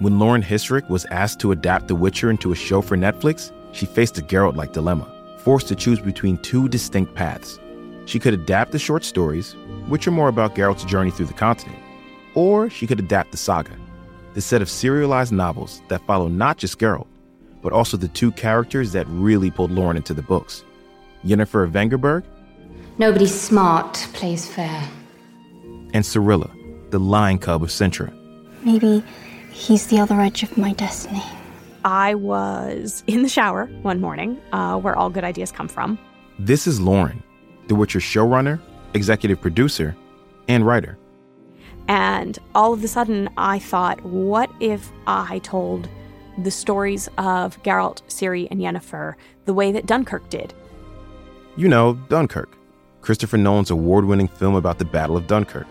When Lauren Hissrich was asked to adapt The Witcher into a show for Netflix, she faced a Geralt like dilemma, forced to choose between two distinct paths. She could adapt the short stories, which are more about Geralt's journey through the continent, or she could adapt the saga, the set of serialized novels that follow not just Geralt, but also the two characters that really pulled Lauren into the books Yennefer of Vengerberg. Nobody smart plays fair. And Cirilla, the lion cub of Cintra. Maybe He's the other edge of my destiny. I was in the shower one morning, uh, where all good ideas come from. This is Lauren, The Witcher showrunner, executive producer, and writer. And all of a sudden, I thought, what if I told the stories of Geralt, Ciri, and Yennefer the way that Dunkirk did? You know, Dunkirk. Christopher Nolan's award winning film about the Battle of Dunkirk.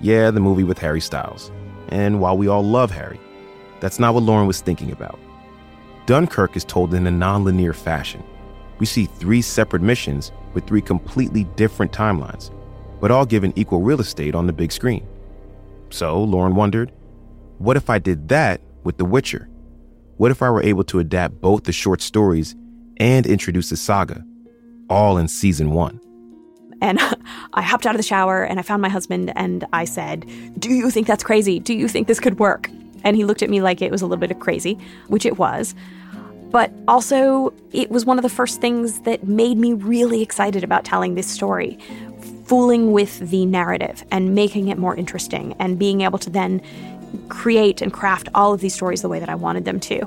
Yeah, the movie with Harry Styles. And while we all love Harry, that's not what Lauren was thinking about. Dunkirk is told in a nonlinear fashion. We see three separate missions with three completely different timelines, but all given equal real estate on the big screen. So, Lauren wondered, what if I did that with The Witcher? What if I were able to adapt both the short stories and introduce the saga, all in season one? And I hopped out of the shower and I found my husband and I said, Do you think that's crazy? Do you think this could work? And he looked at me like it was a little bit of crazy, which it was. But also, it was one of the first things that made me really excited about telling this story. Fooling with the narrative and making it more interesting and being able to then create and craft all of these stories the way that I wanted them to.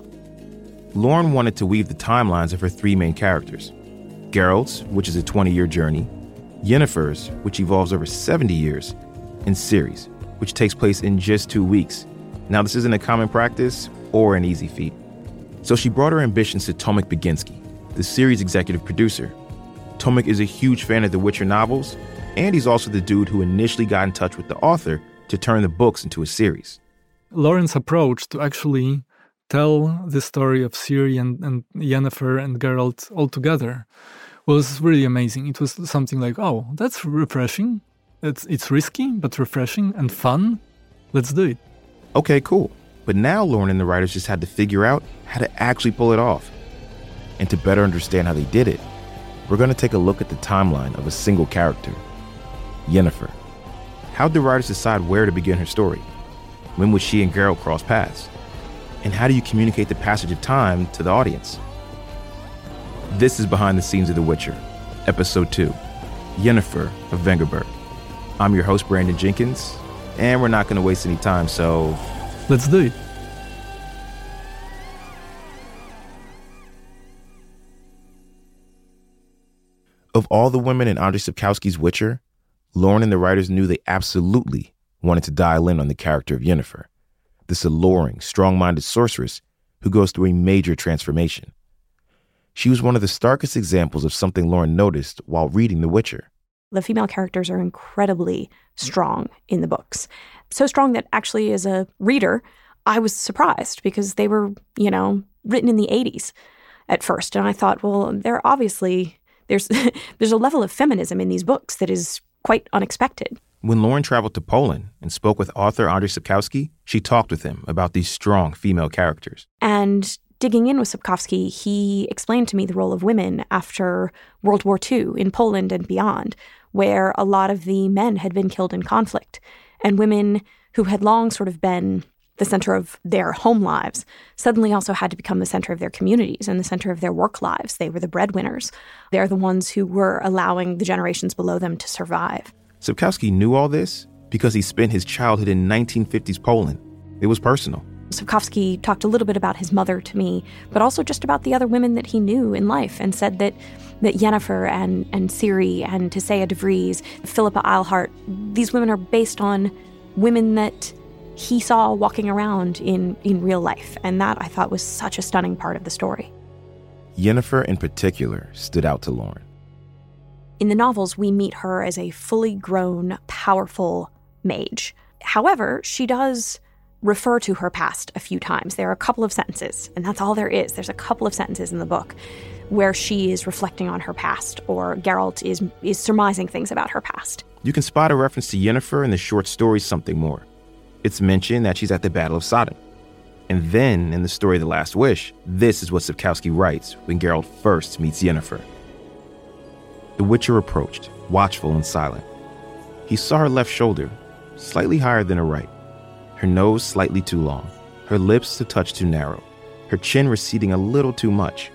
Lauren wanted to weave the timelines of her three main characters Geralt's, which is a 20 year journey, Yennefer's, which evolves over 70 years, and Ciri's, which takes place in just two weeks. Now, this isn't a common practice or an easy feat. So she brought her ambitions to Tomek Baginski, the series executive producer. Tomek is a huge fan of the Witcher novels, and he's also the dude who initially got in touch with the author to turn the books into a series. Lauren's approach to actually tell the story of Ciri and, and Yennefer and Geralt all together was really amazing. It was something like, oh, that's refreshing. It's it's risky but refreshing and fun. Let's do it. Okay, cool. But now Lauren and the writers just had to figure out how to actually pull it off. And to better understand how they did it, we're going to take a look at the timeline of a single character, Yennefer. How did the writers decide where to begin her story? When would she and Geralt cross paths? And how do you communicate the passage of time to the audience? This is Behind the Scenes of The Witcher, Episode 2 Yennefer of Vengerberg. I'm your host, Brandon Jenkins, and we're not going to waste any time, so. Let's do it. Of all the women in Andrzej Sapkowski's Witcher, Lauren and the writers knew they absolutely wanted to dial in on the character of Yennefer, this alluring, strong minded sorceress who goes through a major transformation. She was one of the starkest examples of something Lauren noticed while reading The Witcher. The female characters are incredibly strong in the books. So strong that actually, as a reader, I was surprised because they were, you know, written in the 80s at first. And I thought, well, they're obviously, there's, there's a level of feminism in these books that is quite unexpected. When Lauren traveled to Poland and spoke with author Andrzej Sapkowski, she talked with him about these strong female characters. And digging in with Sapkowski, he explained to me the role of women after World War II in Poland and beyond, where a lot of the men had been killed in conflict, and women who had long sort of been the center of their home lives suddenly also had to become the center of their communities and the center of their work lives. They were the breadwinners. They're the ones who were allowing the generations below them to survive. Sapkowski knew all this because he spent his childhood in 1950s Poland. It was personal. Sapkowski talked a little bit about his mother to me, but also just about the other women that he knew in life and said that that Yennefer and, and Ciri and Tissaia de Vries, Philippa Eilhart, these women are based on women that he saw walking around in, in real life. And that I thought was such a stunning part of the story. Yennefer in particular stood out to Lauren. In the novels, we meet her as a fully grown, powerful mage. However, she does refer to her past a few times. There are a couple of sentences, and that's all there is. There's a couple of sentences in the book where she is reflecting on her past, or Geralt is is surmising things about her past. You can spot a reference to Yennefer in the short story Something More. It's mentioned that she's at the Battle of Sodden. And then, in the story The Last Wish, this is what Sapkowski writes when Geralt first meets Yennefer. The Witcher approached, watchful and silent. He saw her left shoulder, slightly higher than her right, her nose slightly too long, her lips a touch too narrow, her chin receding a little too much,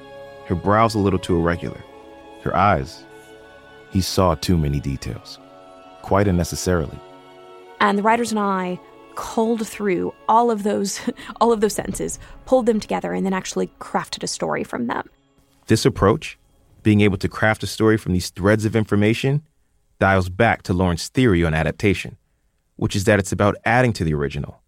her brows a little too irregular, her eyes. He saw too many details, quite unnecessarily. And the writers and I culled through all of those all of those sentences, pulled them together, and then actually crafted a story from them. This approach, being able to craft a story from these threads of information, dials back to Lauren's theory on adaptation, which is that it's about adding to the original,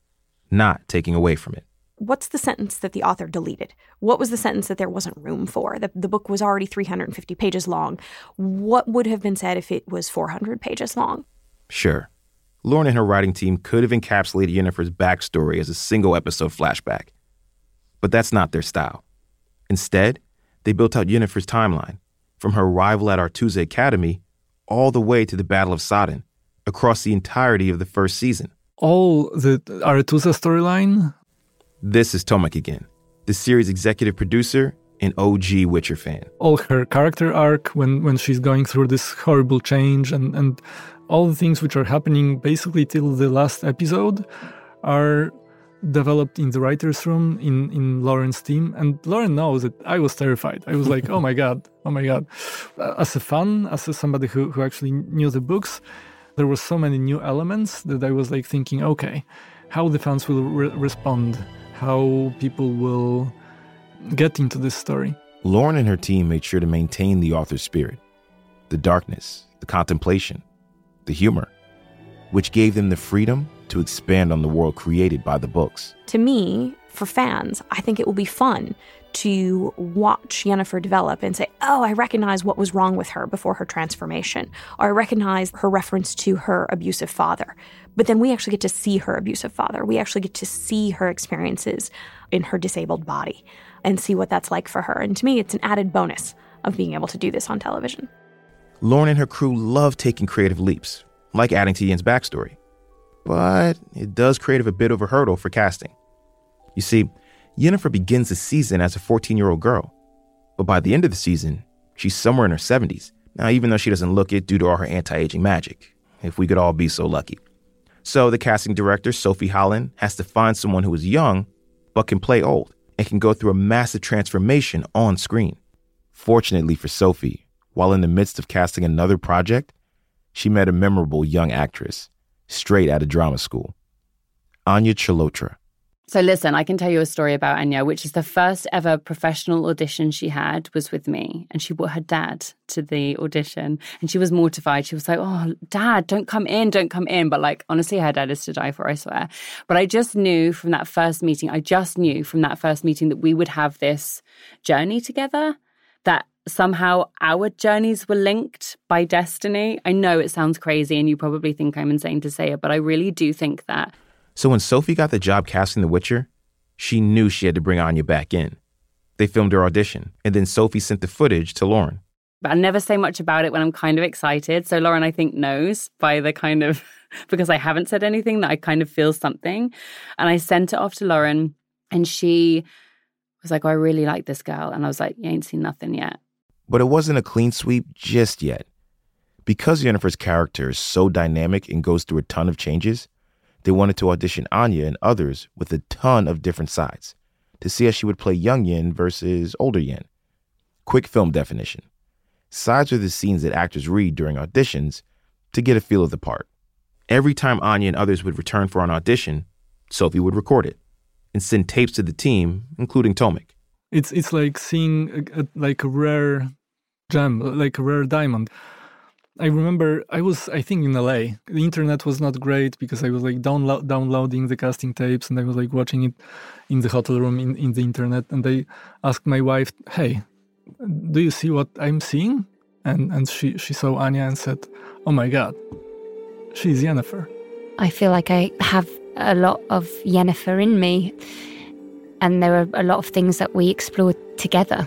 not taking away from it. What's the sentence that the author deleted? What was the sentence that there wasn't room for? The, the book was already 350 pages long. What would have been said if it was 400 pages long? Sure. Lauren and her writing team could have encapsulated Yennefer's backstory as a single episode flashback. But that's not their style. Instead, they built out Yennefer's timeline, from her arrival at Aretuza Academy all the way to the Battle of Sodden, across the entirety of the first season. All the Aretuza storyline? This is Tomek again, the series executive producer and OG Witcher fan. All her character arc when, when she's going through this horrible change and, and all the things which are happening basically till the last episode are developed in the writer's room in, in Lauren's team. And Lauren knows that I was terrified. I was like, oh my God, oh my God. Uh, as a fan, as a, somebody who, who actually knew the books, there were so many new elements that I was like thinking, okay, how the fans will re- respond, how people will get into this story. Lauren and her team made sure to maintain the author's spirit, the darkness, the contemplation, the humor, which gave them the freedom to expand on the world created by the books. To me, for fans, I think it will be fun to watch Yennefer develop and say, oh, I recognize what was wrong with her before her transformation, or I recognize her reference to her abusive father. But then we actually get to see her abusive father. We actually get to see her experiences in her disabled body and see what that's like for her. And to me, it's an added bonus of being able to do this on television. Lauren and her crew love taking creative leaps, like adding to Yen's backstory. But it does create a bit of a hurdle for casting. You see, Yennefer begins the season as a 14 year old girl, but by the end of the season, she's somewhere in her 70s. Now, even though she doesn't look it due to all her anti aging magic, if we could all be so lucky. So, the casting director, Sophie Holland, has to find someone who is young but can play old and can go through a massive transformation on screen. Fortunately for Sophie, while in the midst of casting another project, she met a memorable young actress straight out of drama school, Anya Chalotra. So listen, I can tell you a story about Anya, which is the first ever professional audition she had was with me. And she brought her dad to the audition and she was mortified. She was like, Oh, dad, don't come in, don't come in. But like, honestly, her dad is to die for, I swear. But I just knew from that first meeting, I just knew from that first meeting that we would have this journey together, that somehow our journeys were linked by destiny. I know it sounds crazy and you probably think I'm insane to say it, but I really do think that. So when Sophie got the job casting The Witcher, she knew she had to bring Anya back in. They filmed her audition, and then Sophie sent the footage to Lauren. But I never say much about it when I'm kind of excited. So Lauren, I think, knows by the kind of, because I haven't said anything, that I kind of feel something. And I sent it off to Lauren, and she was like, oh, I really like this girl. And I was like, You ain't seen nothing yet. But it wasn't a clean sweep just yet. Because Yennefer's character is so dynamic and goes through a ton of changes, they wanted to audition Anya and others with a ton of different sides to see how she would play young Yen versus older Yen. Quick film definition sides are the scenes that actors read during auditions to get a feel of the part. Every time Anya and others would return for an audition, Sophie would record it and send tapes to the team, including Tomek. It's it's like seeing a, a, like a rare gem, like a rare diamond. I remember I was, I think, in LA. The internet was not great because I was like download, downloading the casting tapes and I was like watching it in the hotel room in, in the internet. And I asked my wife, "Hey, do you see what I'm seeing?" And and she she saw Anya and said, "Oh my God, she's Yennefer." I feel like I have a lot of Yennefer in me, and there are a lot of things that we explored together.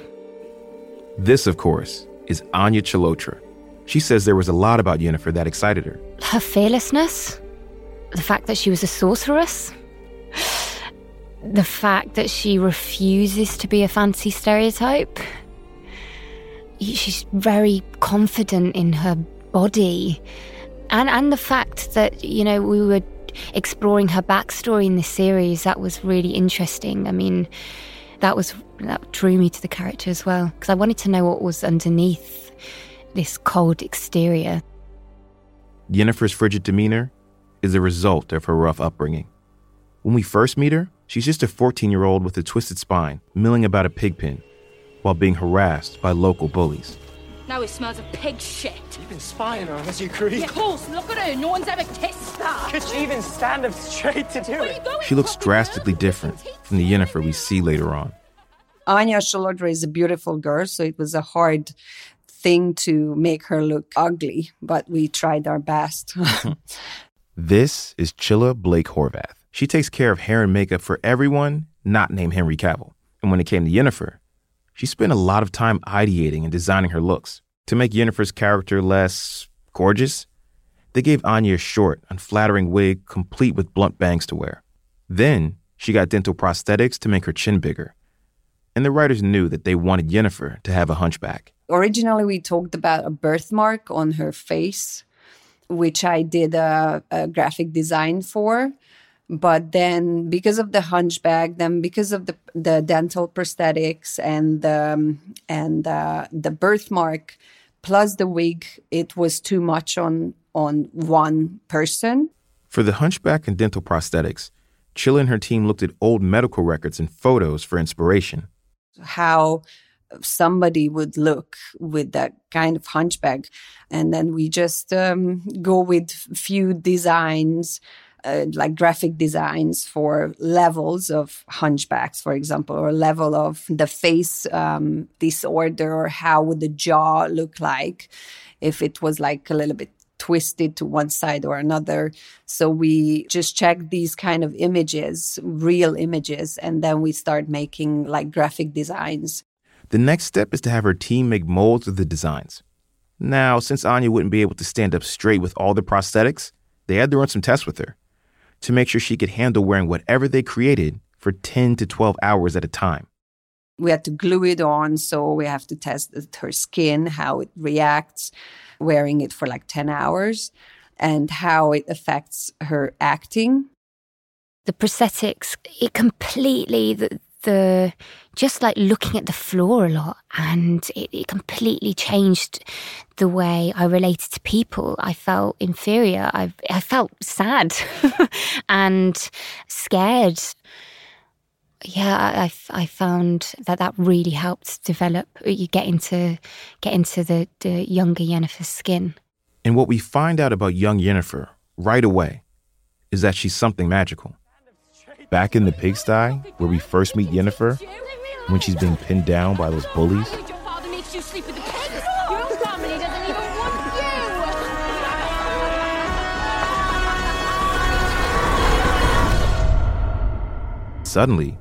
This, of course, is Anya Chalotra she says there was a lot about Yennefer that excited her. Her fearlessness, the fact that she was a sorceress, the fact that she refuses to be a fancy stereotype. She's very confident in her body. And and the fact that, you know, we were exploring her backstory in this series, that was really interesting. I mean, that was that drew me to the character as well because I wanted to know what was underneath this cold exterior. Yennefer's frigid demeanor is a result of her rough upbringing. When we first meet her, she's just a 14 year old with a twisted spine, milling about a pig pen while being harassed by local bullies. Now it smells of pig shit. You've been spying on us, you creep. Of course, look at her. No one's ever kissed her. Could she even stand up straight to do it? She looks drastically different from the Yennefer we see later on. Anya Chalotra is a beautiful girl, so it was a hard thing to make her look ugly, but we tried our best. this is Chilla Blake Horvath. She takes care of hair and makeup for everyone not named Henry Cavill. And when it came to Yennefer, she spent a lot of time ideating and designing her looks. To make Yennefer's character less gorgeous, they gave Anya a short, unflattering wig complete with blunt bangs to wear. Then she got dental prosthetics to make her chin bigger. And the writers knew that they wanted Yennefer to have a hunchback. Originally, we talked about a birthmark on her face, which I did a, a graphic design for. But then because of the hunchback then because of the, the dental prosthetics and um, and uh, the birthmark plus the wig it was too much on on one person. For the hunchback and dental prosthetics chilla and her team looked at old medical records and photos for inspiration. How somebody would look with that kind of hunchback and then we just um, go with few designs uh, like graphic designs for levels of hunchbacks, for example, or level of the face um, disorder, or how would the jaw look like if it was like a little bit twisted to one side or another. So we just check these kind of images, real images, and then we start making like graphic designs. The next step is to have her team make molds of the designs. Now, since Anya wouldn't be able to stand up straight with all the prosthetics, they had to run some tests with her to make sure she could handle wearing whatever they created for 10 to 12 hours at a time. We had to glue it on, so we have to test her skin, how it reacts wearing it for like 10 hours, and how it affects her acting. The prosthetics, it completely, the, the just like looking at the floor a lot and it, it, completely changed the way I related to people. I felt inferior. I, I felt sad and scared. Yeah, I, I found that that really helped develop. Uh, you get into get into the, the younger Yennefer's skin. And what we find out about young Yennefer right away is that she's something magical. Back in the pigsty, where we first meet Yennefer, when she's being pinned down by those bullies. Suddenly,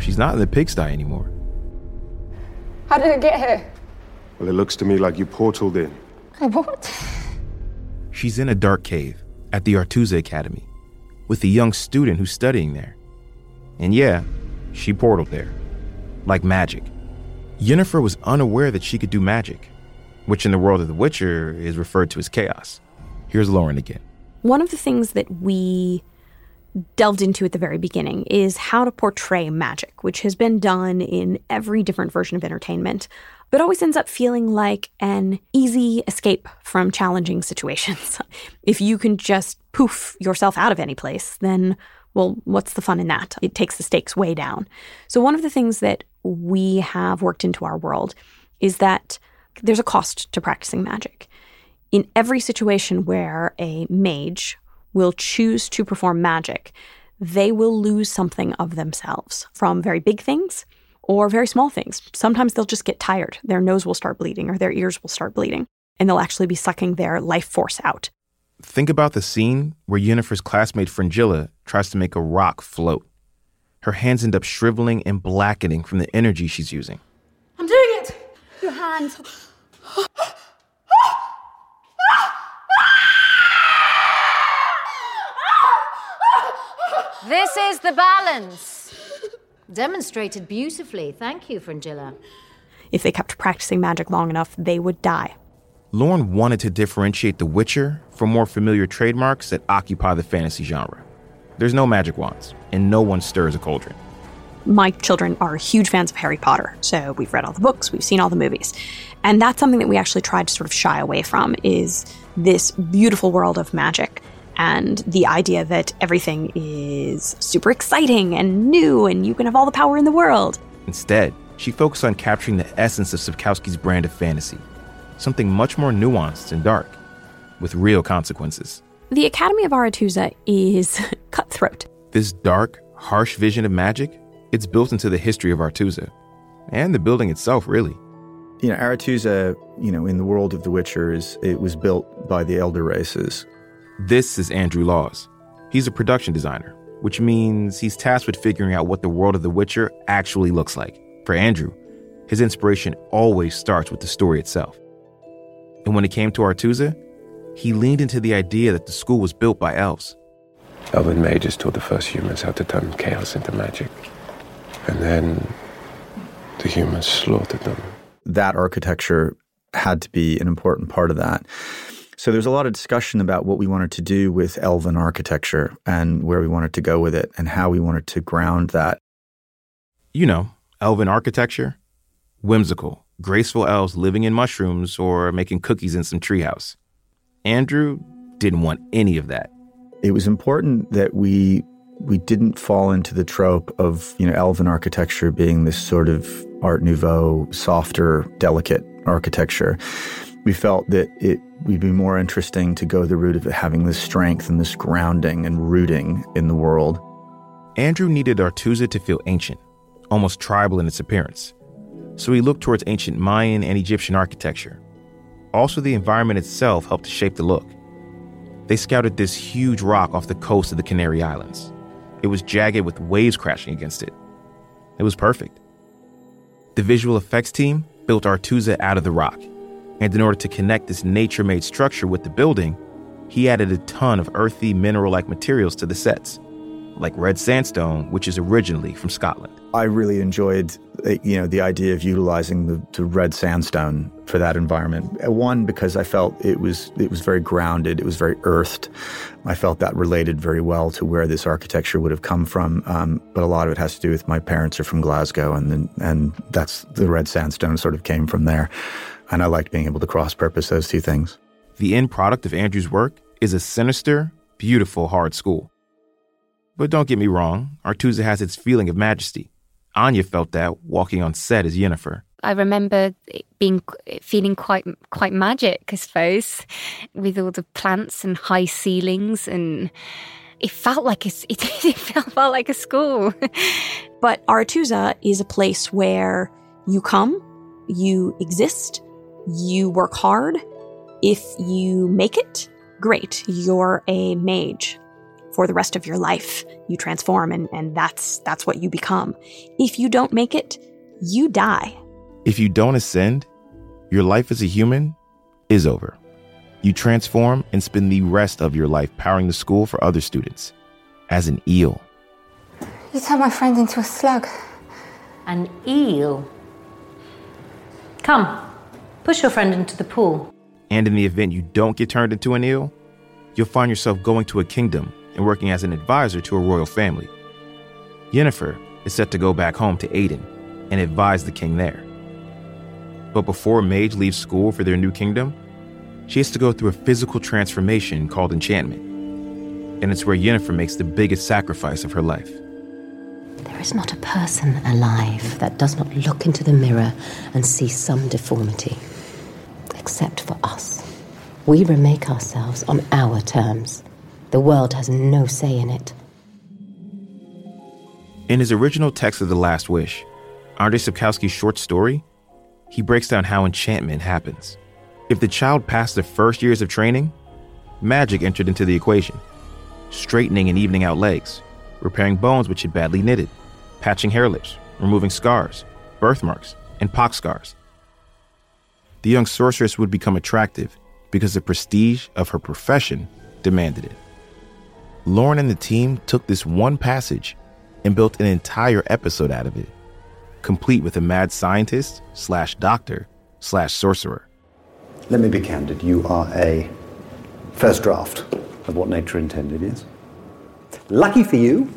she's not in the pigsty anymore. How did it get here? Well, it looks to me like you portaled in. What? She's in a dark cave at the Aretuza Academy with a young student who's studying there. And yeah, she portaled there. Like magic. Yennefer was unaware that she could do magic, which in the world of The Witcher is referred to as chaos. Here's Lauren again. One of the things that we delved into at the very beginning is how to portray magic, which has been done in every different version of entertainment, but always ends up feeling like an easy escape from challenging situations. if you can just poof yourself out of any place, then well, what's the fun in that? It takes the stakes way down. So, one of the things that we have worked into our world is that there's a cost to practicing magic. In every situation where a mage will choose to perform magic, they will lose something of themselves from very big things or very small things. Sometimes they'll just get tired. Their nose will start bleeding or their ears will start bleeding, and they'll actually be sucking their life force out. Think about the scene where Yennefer's classmate Fringilla tries to make a rock float. Her hands end up shriveling and blackening from the energy she's using. I'm doing it! Your hands. This is the balance. Demonstrated beautifully. Thank you, Fringilla. If they kept practicing magic long enough, they would die. Lauren wanted to differentiate The Witcher from more familiar trademarks that occupy the fantasy genre. There's no magic wands, and no one stirs a cauldron. My children are huge fans of Harry Potter, so we've read all the books, we've seen all the movies. And that's something that we actually tried to sort of shy away from is this beautiful world of magic and the idea that everything is super exciting and new and you can have all the power in the world. Instead, she focused on capturing the essence of Sapkowski's brand of fantasy, something much more nuanced and dark, with real consequences. The Academy of Aretuza is cutthroat. This dark, harsh vision of magic, it's built into the history of Aretuza and the building itself, really. You know, Aretuza, you know, in the world of The Witcher, is it was built by the elder races. This is Andrew Laws. He's a production designer, which means he's tasked with figuring out what the world of The Witcher actually looks like. For Andrew, his inspiration always starts with the story itself. And when it came to Aretuza, he leaned into the idea that the school was built by elves. Elven mages taught the first humans how to turn chaos into magic. And then the humans slaughtered them. That architecture had to be an important part of that. So there's a lot of discussion about what we wanted to do with elven architecture and where we wanted to go with it and how we wanted to ground that. You know, elven architecture, whimsical, graceful elves living in mushrooms or making cookies in some treehouse. Andrew didn't want any of that. It was important that we we didn't fall into the trope of, you know, elven architecture being this sort of art nouveau, softer, delicate architecture. We felt that it would be more interesting to go the route of having this strength and this grounding and rooting in the world. Andrew needed Aretuza to feel ancient, almost tribal in its appearance. So he looked towards ancient Mayan and Egyptian architecture. Also, the environment itself helped shape the look. They scouted this huge rock off the coast of the Canary Islands. It was jagged with waves crashing against it. It was perfect. The visual effects team built Aretuza out of the rock, and in order to connect this nature made structure with the building, he added a ton of earthy mineral like materials to the sets, like red sandstone, which is originally from Scotland. I really enjoyed, uh, you know, the idea of utilizing the, the, red sandstone for that environment. Uh, one, because I felt it was it was very grounded, it was very earthed. I felt that related very well to where this architecture would have come from. Um, but a lot of it has to do with my parents are from Glasgow, and then, and that's the red sandstone sort of came from there. And I liked being able to cross purpose those two things. The end product of Andrew's work is a sinister, beautiful, hard school. But don't get me wrong, Aretuza has its feeling of majesty. Anya felt that walking on set as Yennefer. I remember being feeling quite quite magic, I suppose, with all the plants and high ceilings, and it felt like a, it, it felt like a school. but Aretuza is a place where you come, you exist, you work hard. If you make it, great, you're a mage for the rest of your life. You transform and, and that's that's what you become. If you don't make it, you die. If you don't ascend, your life as a human is over. You transform and spend the rest of your life powering the school for other students as an eel. You turned my friend into a slug. An eel? Come, push your friend into the pool. And in the event you don't get turned into an eel, you'll find yourself going to a kingdom and working as an advisor to a royal family. Yennefer is set to go back home to Aedirn and advise the king there. But before Mage leaves school for their new kingdom, she has to go through a physical transformation called enchantment. And it's where Yennefer makes the biggest sacrifice of her life. There is not a person alive that does not look into the mirror and see some deformity, except for us. We remake ourselves on our terms. The world has no say in it. In his original text of The Last Wish, Andrzej Sapkowski's short story, he breaks down how enchantment happens. If the child passed the first years of training, magic entered into the equation, straightening and evening out legs, repairing bones which had badly knitted, patching hair lips, removing scars, birthmarks, and pox scars. The young sorceress would become attractive because the prestige of her profession demanded it. Lauren and the team took this one passage and built an entire episode out of it, complete with a mad scientist slash doctor slash sorcerer. Let me be candid. You are a first draft of what nature intended, yes? Lucky for you,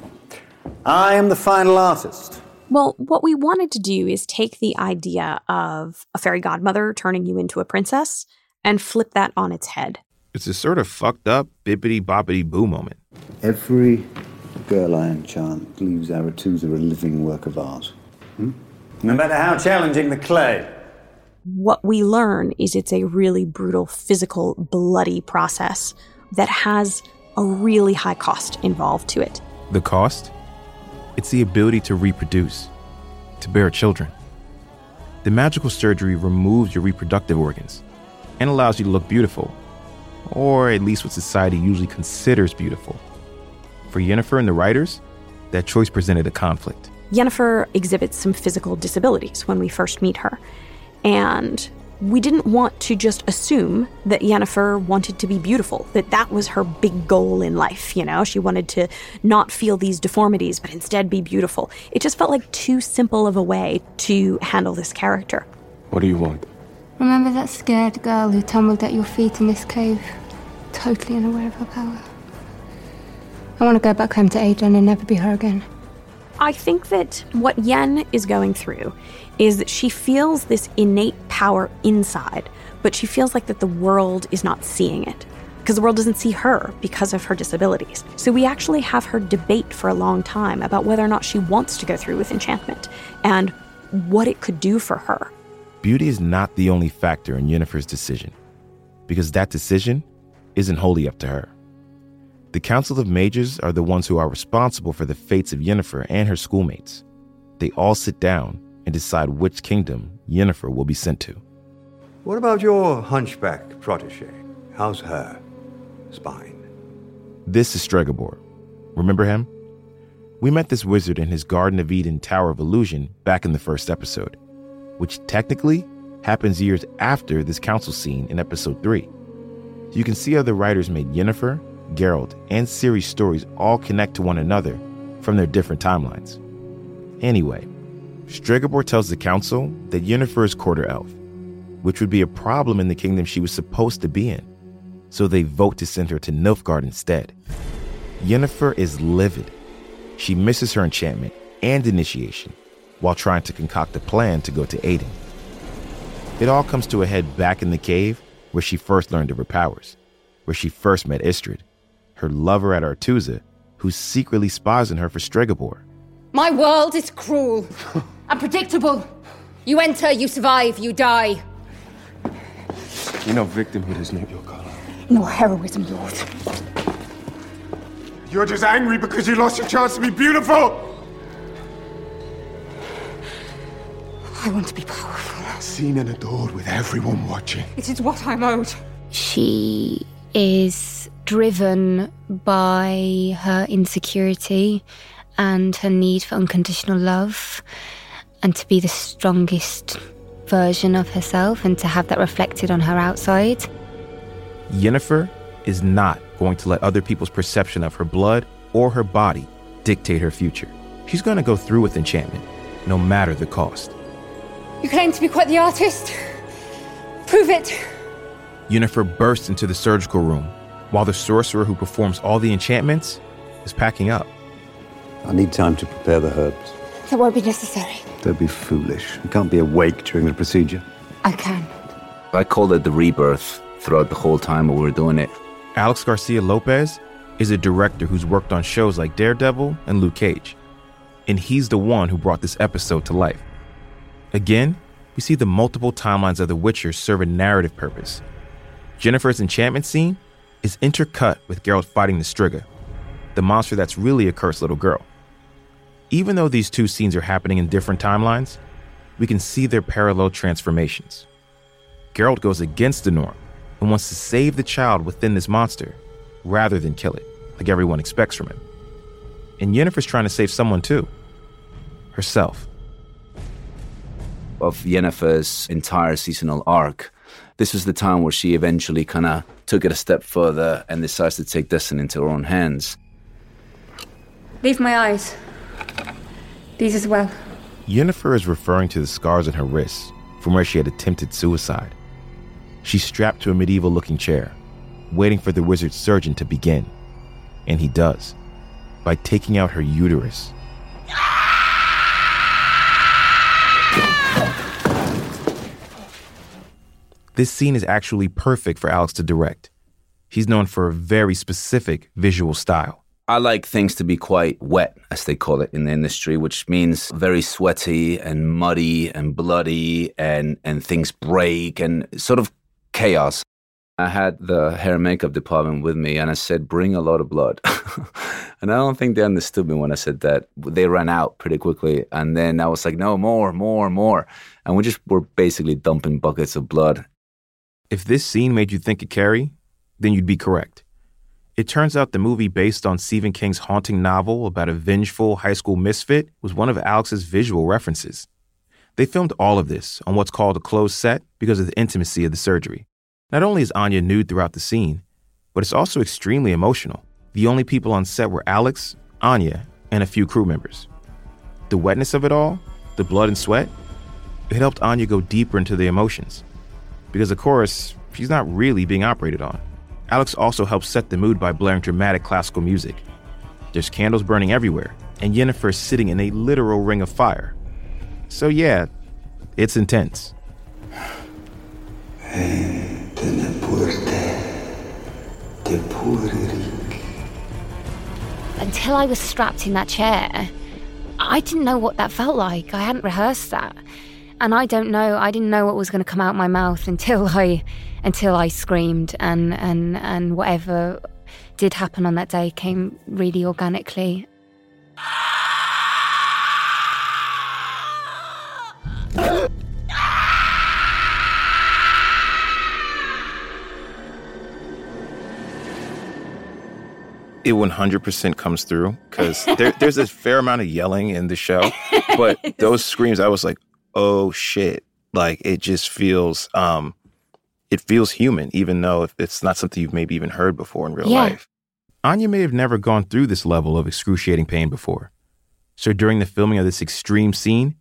I am the final artist. Well, what we wanted to do is take the idea of a fairy godmother turning you into a princess and flip that on its head. It's a sort of fucked up bippity boppity boo moment. Every girl I enchant leaves Aretuza a living work of art. Hmm? No matter how challenging the clay. What we learn is it's a really brutal, physical, bloody process that has a really high cost involved to it. The cost? It's the ability to reproduce, to bear children. The magical surgery removes your reproductive organs and allows you to look beautiful, or at least what society usually considers beautiful. For Yennefer and the writers, that choice presented a conflict. Yennefer exhibits some physical disabilities when we first meet her, and we didn't want to just assume that Yennefer wanted to be beautiful, that that was her big goal in life, you know? She wanted to not feel these deformities, but instead be beautiful. It just felt like too simple of a way to handle this character. What do you want? Remember that scared girl who tumbled at your feet in this cave? Totally unaware of her power. I want to go back home to Aedirn and never be her again. I think that what Yen is going through is that she feels this innate power inside, but she feels like that the world is not seeing it because the world doesn't see her because of her disabilities. So we actually have her debate for a long time about whether or not she wants to go through with enchantment and what it could do for her. Beauty is not the only factor in Yennefer's decision, because that decision isn't wholly up to her. The Council of Mages are the ones who are responsible for the fates of Yennefer and her schoolmates. They all sit down and decide which kingdom Yennefer will be sent to. What about your hunchback protege? How's her spine? This is Stregobor. Remember him? We met this wizard in his Garden of Eden Tower of Illusion back in the first episode, which technically happens years after this council scene in episode 3. You can see how the writers made Yennefer Geralt, and Ciri's stories all connect to one another from their different timelines. Anyway, Stregobor tells the council that Yennefer is quarter elf, which would be a problem in the kingdom she was supposed to be in, so they vote to send her to Nilfgaard instead. Yennefer is livid. She misses her enchantment and initiation while trying to concoct a plan to go to Aedirn. It all comes to a head back in the cave where she first learned of her powers, where she first met Istredd, her lover at Aretuza, who secretly spies on her for Stregobor. My world is cruel, unpredictable. You enter, you survive, you die. You know, victimhood is not your color. Nor heroism yours. You're just angry because you lost your chance to be beautiful! I want to be powerful. Seen and adored with everyone watching. It is what I'm owed. She is driven by her insecurity and her need for unconditional love and to be the strongest version of herself and to have that reflected on her outside. Yennefer is not going to let other people's perception of her blood or her body dictate her future. She's going to go through with enchantment, no matter the cost. You claim to be quite the artist. Prove it. Yennefer bursts into the surgical room while the sorcerer who performs all the enchantments is packing up. I need time to prepare the herbs. That won't be necessary. Don't be foolish. You can't be awake during the procedure. I can. I called it the rebirth throughout the whole time we were doing it. Alex Garcia Lopez is a director who's worked on shows like Daredevil and Luke Cage. And he's the one who brought this episode to life. Again, we see the multiple timelines of The Witcher serve a narrative purpose. Yennefer's enchantment scene is intercut with Geralt fighting the Striga, the monster that's really a cursed little girl. Even though these two scenes are happening in different timelines, we can see their parallel transformations. Geralt goes against the norm and wants to save the child within this monster rather than kill it, like everyone expects from him. And Yennefer's trying to save someone too herself. Of Yennefer's entire seasonal arc, this was the time where she eventually kind of took it a step further and decides to take destiny into her own hands. Leave my eyes. These as well. Yennefer is referring to the scars on her wrists from where she had attempted suicide. She's strapped to a medieval looking chair, waiting for the wizard surgeon to begin. And he does, by taking out her uterus. This scene is actually perfect for Alex to direct. He's known for a very specific visual style. I like things to be quite wet, as they call it in the industry, which means very sweaty and muddy and bloody and, and things break and sort of chaos. I had the hair and makeup department with me and I said, bring a lot of blood. and I don't think they understood me when I said that. They ran out pretty quickly. And then I was like, no, more, more, more. And we just were basically dumping buckets of blood. If this scene made you think of Carrie, then you'd be correct. It turns out the movie based on Stephen King's haunting novel about a vengeful high school misfit was one of Alex's visual references. They filmed all of this on what's called a closed set because of the intimacy of the surgery. Not only is Anya nude throughout the scene, but it's also extremely emotional. The only people on set were Alex, Anya, and a few crew members. The wetness of it all, the blood and sweat, it helped Anya go deeper into the emotions. Because, of course, she's not really being operated on. Alex also helps set the mood by blaring dramatic classical music. There's candles burning everywhere, and Yennefer is sitting in a literal ring of fire. So, yeah, it's intense. Until I was strapped in that chair, I didn't know what that felt like. I hadn't rehearsed that. And I don't know, I didn't know what was going to come out my mouth until I until I screamed and and and whatever did happen on that day came really organically. it 100% comes through because there, there's a fair amount of yelling in the show, but those screams, I was like, oh shit! Like it just feels, um, it feels human, even though it's not something you've maybe even heard before in real Yeah. life. Anya may have never gone through this level of excruciating pain before, so during the filming of this extreme scene,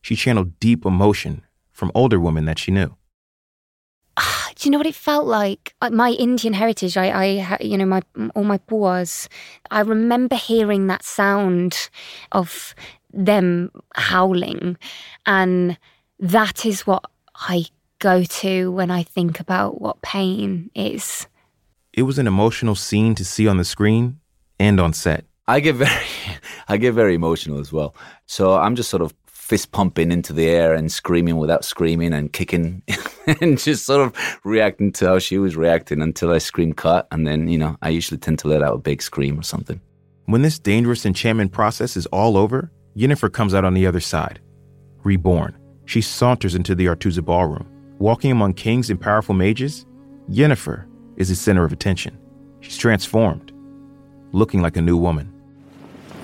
she channeled deep emotion from older women that she knew. Do you know what it felt like? Uh, My Indian heritage, I, I, you know, my all my boas. I remember hearing that sound of them howling, and that is what I go to when I think about what pain is. It was an emotional scene to see on the screen and on set. I get very, I get very emotional as well. So I'm just sort of fist pumping into the air and screaming without screaming and kicking and just sort of reacting to how she was reacting until I scream cut. And then, you know, I usually tend to let out a big scream or something. When this dangerous enchantment process is all over, Yennefer comes out on the other side. Reborn, she saunters into the Aretuza ballroom. Walking among kings and powerful mages, Yennefer is the center of attention. She's transformed, looking like a new woman.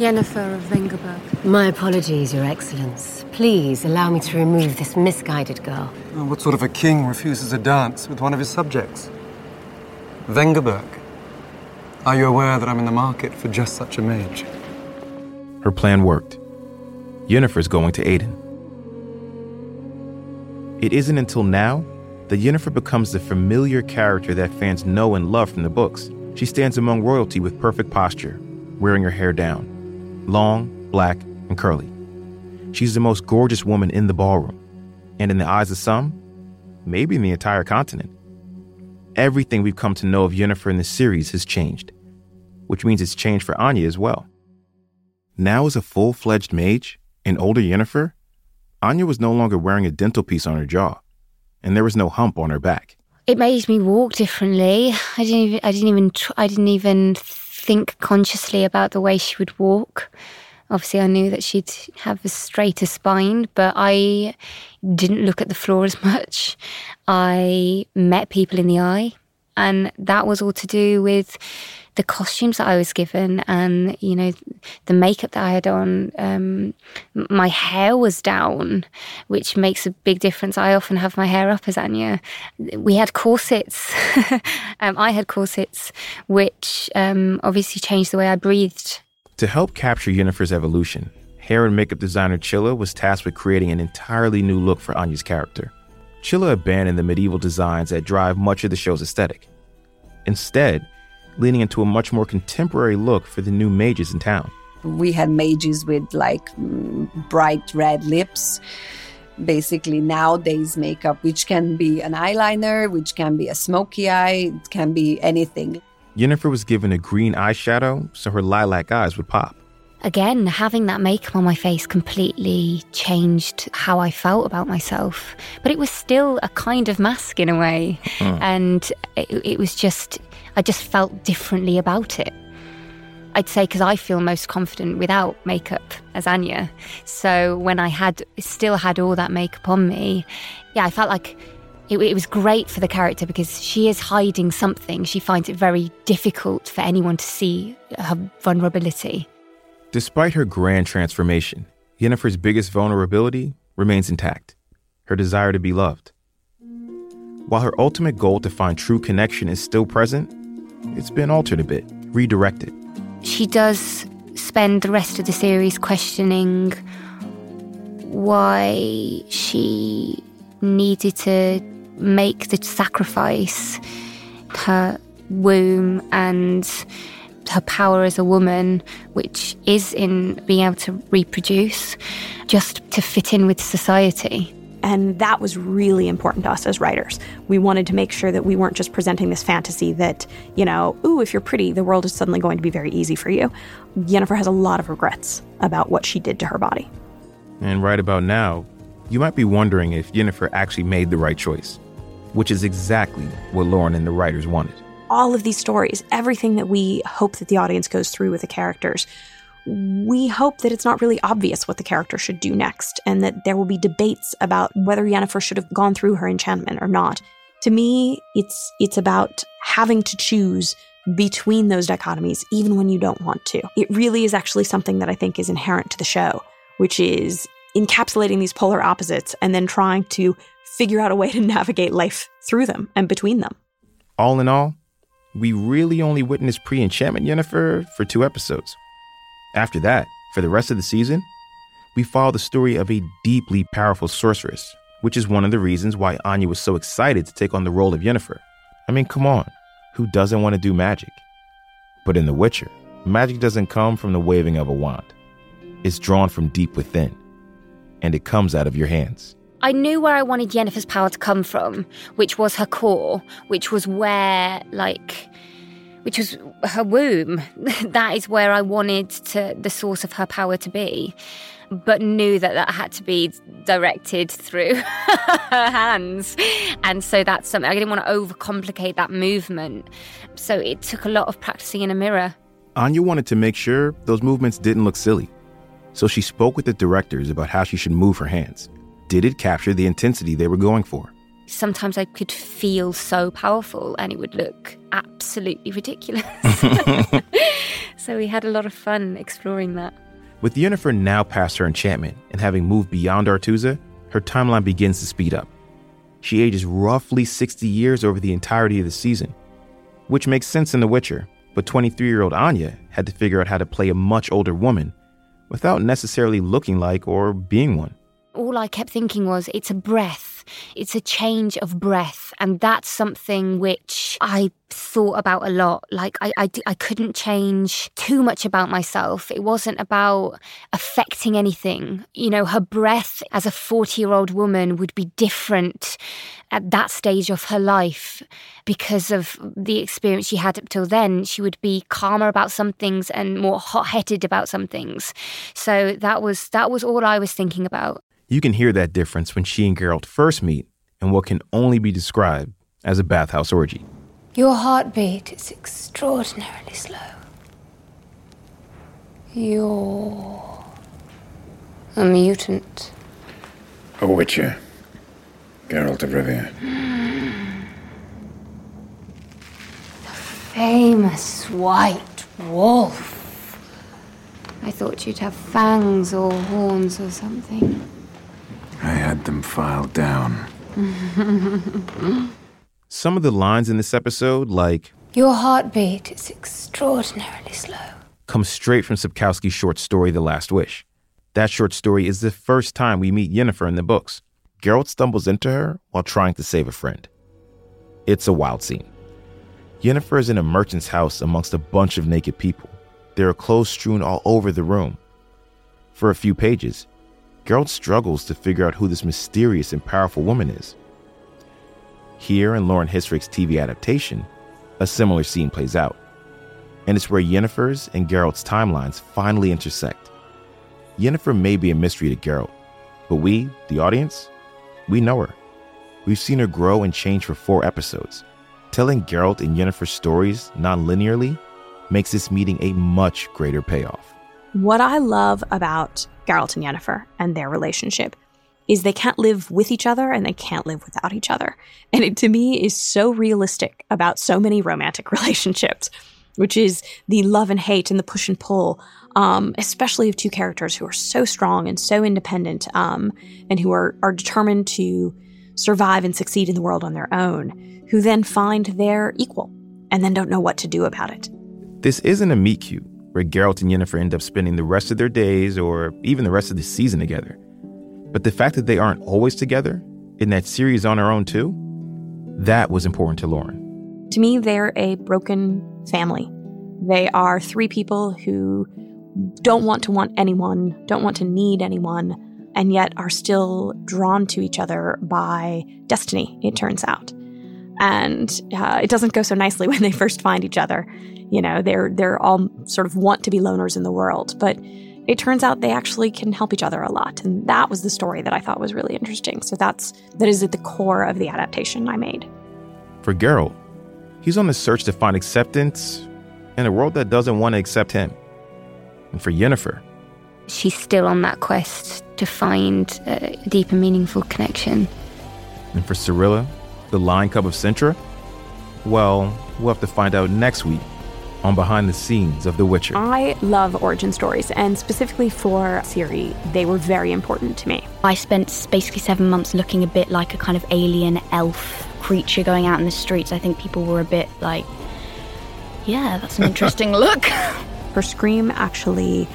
Yennefer of Vengerberg. My apologies, Your Excellence. Please allow me to remove this misguided girl. What sort of a king refuses a dance with one of his subjects? Vengerberg. Are you aware that I'm in the market for just such a mage? Her plan worked. Yennefer's going to Aedirn. It isn't until now that Yennefer becomes the familiar character that fans know and love from the books. She stands among royalty with perfect posture, wearing her hair down, long, black, and curly. She's the most gorgeous woman in the ballroom, and in the eyes of some, maybe in the entire continent. Everything we've come to know of Yennefer in the series has changed, which means it's changed for Anya as well. Now, as a full fledged mage, an older Yennefer, Anya was no longer wearing a dental piece on her jaw, and there was no hump on her back. It made me walk differently. I didn't even, I didn't even, tr- I didn't even think consciously about the way she would walk. Obviously, I knew that she'd have a straighter spine, but I didn't look at the floor as much. I met people in the eye, and that was all to do with the costumes that I was given and, you know, the makeup that I had on. Um, my hair was down, which makes a big difference. I often have my hair up as Anya. We had corsets. um, I had corsets, which um, obviously changed the way I breathed. To help capture Yennefer's evolution, hair and makeup designer Chilla was tasked with creating an entirely new look for Anya's character. Chilla abandoned the medieval designs that drive much of the show's aesthetic. Instead, leaning into a much more contemporary look for the new mages in town. We had mages with like mm, bright red lips. Basically, nowadays makeup, which can be an eyeliner, which can be a smoky eye, it can be anything. Yennefer was given a green eyeshadow so her lilac eyes would pop. Again, having that makeup on my face completely changed how I felt about myself. But it was still a kind of mask in a way. Mm. And it, it was just, I just felt differently about it. I'd say because I feel most confident without makeup as Anya. So when I had still had all that makeup on me, yeah, I felt like it, it, was great for the character because she is hiding something. She finds it very difficult for anyone to see her vulnerability. Despite her grand transformation, Yennefer's biggest vulnerability remains intact her desire to be loved. While her ultimate goal to find true connection is still present, it's been altered a bit, redirected. She does spend the rest of the series questioning why she needed to make the sacrifice, her womb and her power as a woman, which is in being able to reproduce, just to fit in with society. And that was really important to us as writers. We wanted to make sure that we weren't just presenting this fantasy that, you know, ooh, if you're pretty, the world is suddenly going to be very easy for you. Yennefer has a lot of regrets about what she did to her body. And right about now, you might be wondering if Yennefer actually made the right choice, which is exactly what Lauren and the writers wanted all of these stories, everything that we hope that the audience goes through with the characters, we hope that it's not really obvious what the character should do next, and that there will be debates about whether Yennefer should have gone through her enchantment or not. To me, it's it's about having to choose between those dichotomies, even when you don't want to. It really is actually something that I think is inherent to the show, which is encapsulating these polar opposites and then trying to figure out a way to navigate life through them and between them. All in all, we really only witnessed pre enchantment Yennefer for two episodes. After that, for the rest of the season, we follow the story of a deeply powerful sorceress, which is one of the reasons why Anya was so excited to take on the role of Yennefer. I mean, come on, who doesn't want to do magic? But in The Witcher, magic doesn't come from the waving of a wand, it's drawn from deep within, and it comes out of your hands. I knew where I wanted Yennefer's power to come from, which was her core, which was where, like, which was her womb. that is where I wanted to the source of her power to be, but knew that that had to be directed through her hands, and so that's something I didn't want to overcomplicate that movement. So it took a lot of practicing in a mirror. Anya wanted to make sure those movements didn't look silly, so she spoke with the directors about how she should move her hands did it capture the intensity they were going for? Sometimes I could feel so powerful and it would look absolutely ridiculous. so we had a lot of fun exploring that. With Yennefer now past her enchantment and having moved beyond Aretuza, her timeline begins to speed up. She ages roughly 60 years over the entirety of the season, which makes sense in The Witcher, but 23 year old Anya had to figure out how to play a much older woman without necessarily looking like or being one all I kept thinking was, it's a breath. It's a change of breath. And that's something which I thought about a lot. Like, I, I, I couldn't change too much about myself. It wasn't about affecting anything. You know, her breath as a 40 year old woman would be different at that stage of her life because of the experience she had up till then. She would be calmer about some things and more hot headed about some things. So that was, that was all I was thinking about. You can hear that difference when she and Geralt first meet in what can only be described as a bathhouse orgy. Your heartbeat is extraordinarily slow. You're a mutant. A witcher. Geralt of Rivia. Hmm. The famous white wolf. I thought you'd have fangs or horns or something. I them filed down. Some of the lines in this episode, like, Your heartbeat is extraordinarily slow, come straight from Sapkowski's short story, The Last Wish. That short story is the first time we meet Yennefer in the books. Geralt stumbles into her while trying to save a friend. It's a wild scene. Yennefer is in a merchant's house amongst a bunch of naked people. There are clothes strewn all over the room. For a few pages, Geralt struggles to figure out who this mysterious and powerful woman is. Here in Lauren Hissrich's TV adaptation, a similar scene plays out, and it's where Yennefer's and Geralt's timelines finally intersect. Yennefer may be a mystery to Geralt, but we, the audience, we know her. We've seen her grow and change for four episodes. Telling Geralt and Yennefer's stories non-linearly makes this meeting a much greater payoff. What I love about Geralt and Yennefer and their relationship is they can't live with each other and they can't live without each other. And it to me is so realistic about so many romantic relationships, which is the love and hate and the push and pull, um, especially of two characters who are so strong and so independent um, and who are, are determined to survive and succeed in the world on their own, who then find their equal and then don't know what to do about it. This isn't a meet cute where Geralt and Yennefer end up spending the rest of their days or even the rest of the season together. But the fact that they aren't always together in that series on their own too, that was important to Lauren. To me, they're a broken family. They are three people who don't want to want anyone, don't want to need anyone, and yet are still drawn to each other by destiny, it turns out. And uh, it doesn't go so nicely when they first find each other. You know, they're they're all sort of want to be loners in the world, but it turns out they actually can help each other a lot. And that was the story that I thought was really interesting. So that's that is at the core of the adaptation I made. For Geralt, he's on the search to find acceptance in a world that doesn't want to accept him. And for Yennefer, she's still on that quest to find uh, a deep and meaningful connection. And for Cirilla, the lion cub of Cintra, well, we'll have to find out next week on Behind the Scenes of The Witcher. I love origin stories, and specifically for Ciri, they were very important to me. I spent basically seven months looking a bit like a kind of alien elf creature going out in the streets. I think people were a bit like, yeah, that's an interesting look. Her scream actually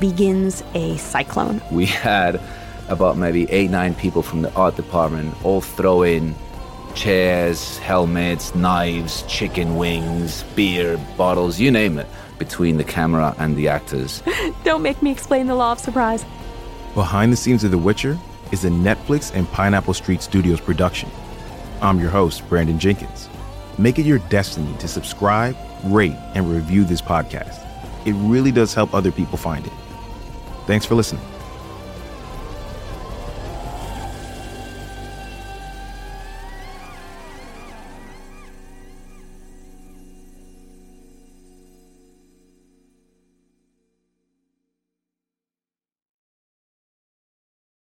begins a cyclone. We had about maybe eight, nine people from the art department all throw in chairs, helmets, knives, chicken wings, beer, bottles, you name it, between the camera and the actors. Don't make me explain the law of surprise. Behind the Scenes of The Witcher is a Netflix and Pineapple Street Studios production. I'm your host, Brandon Jenkins. Make it your destiny to subscribe, rate, and review this podcast. It really does help other people find it. Thanks for listening.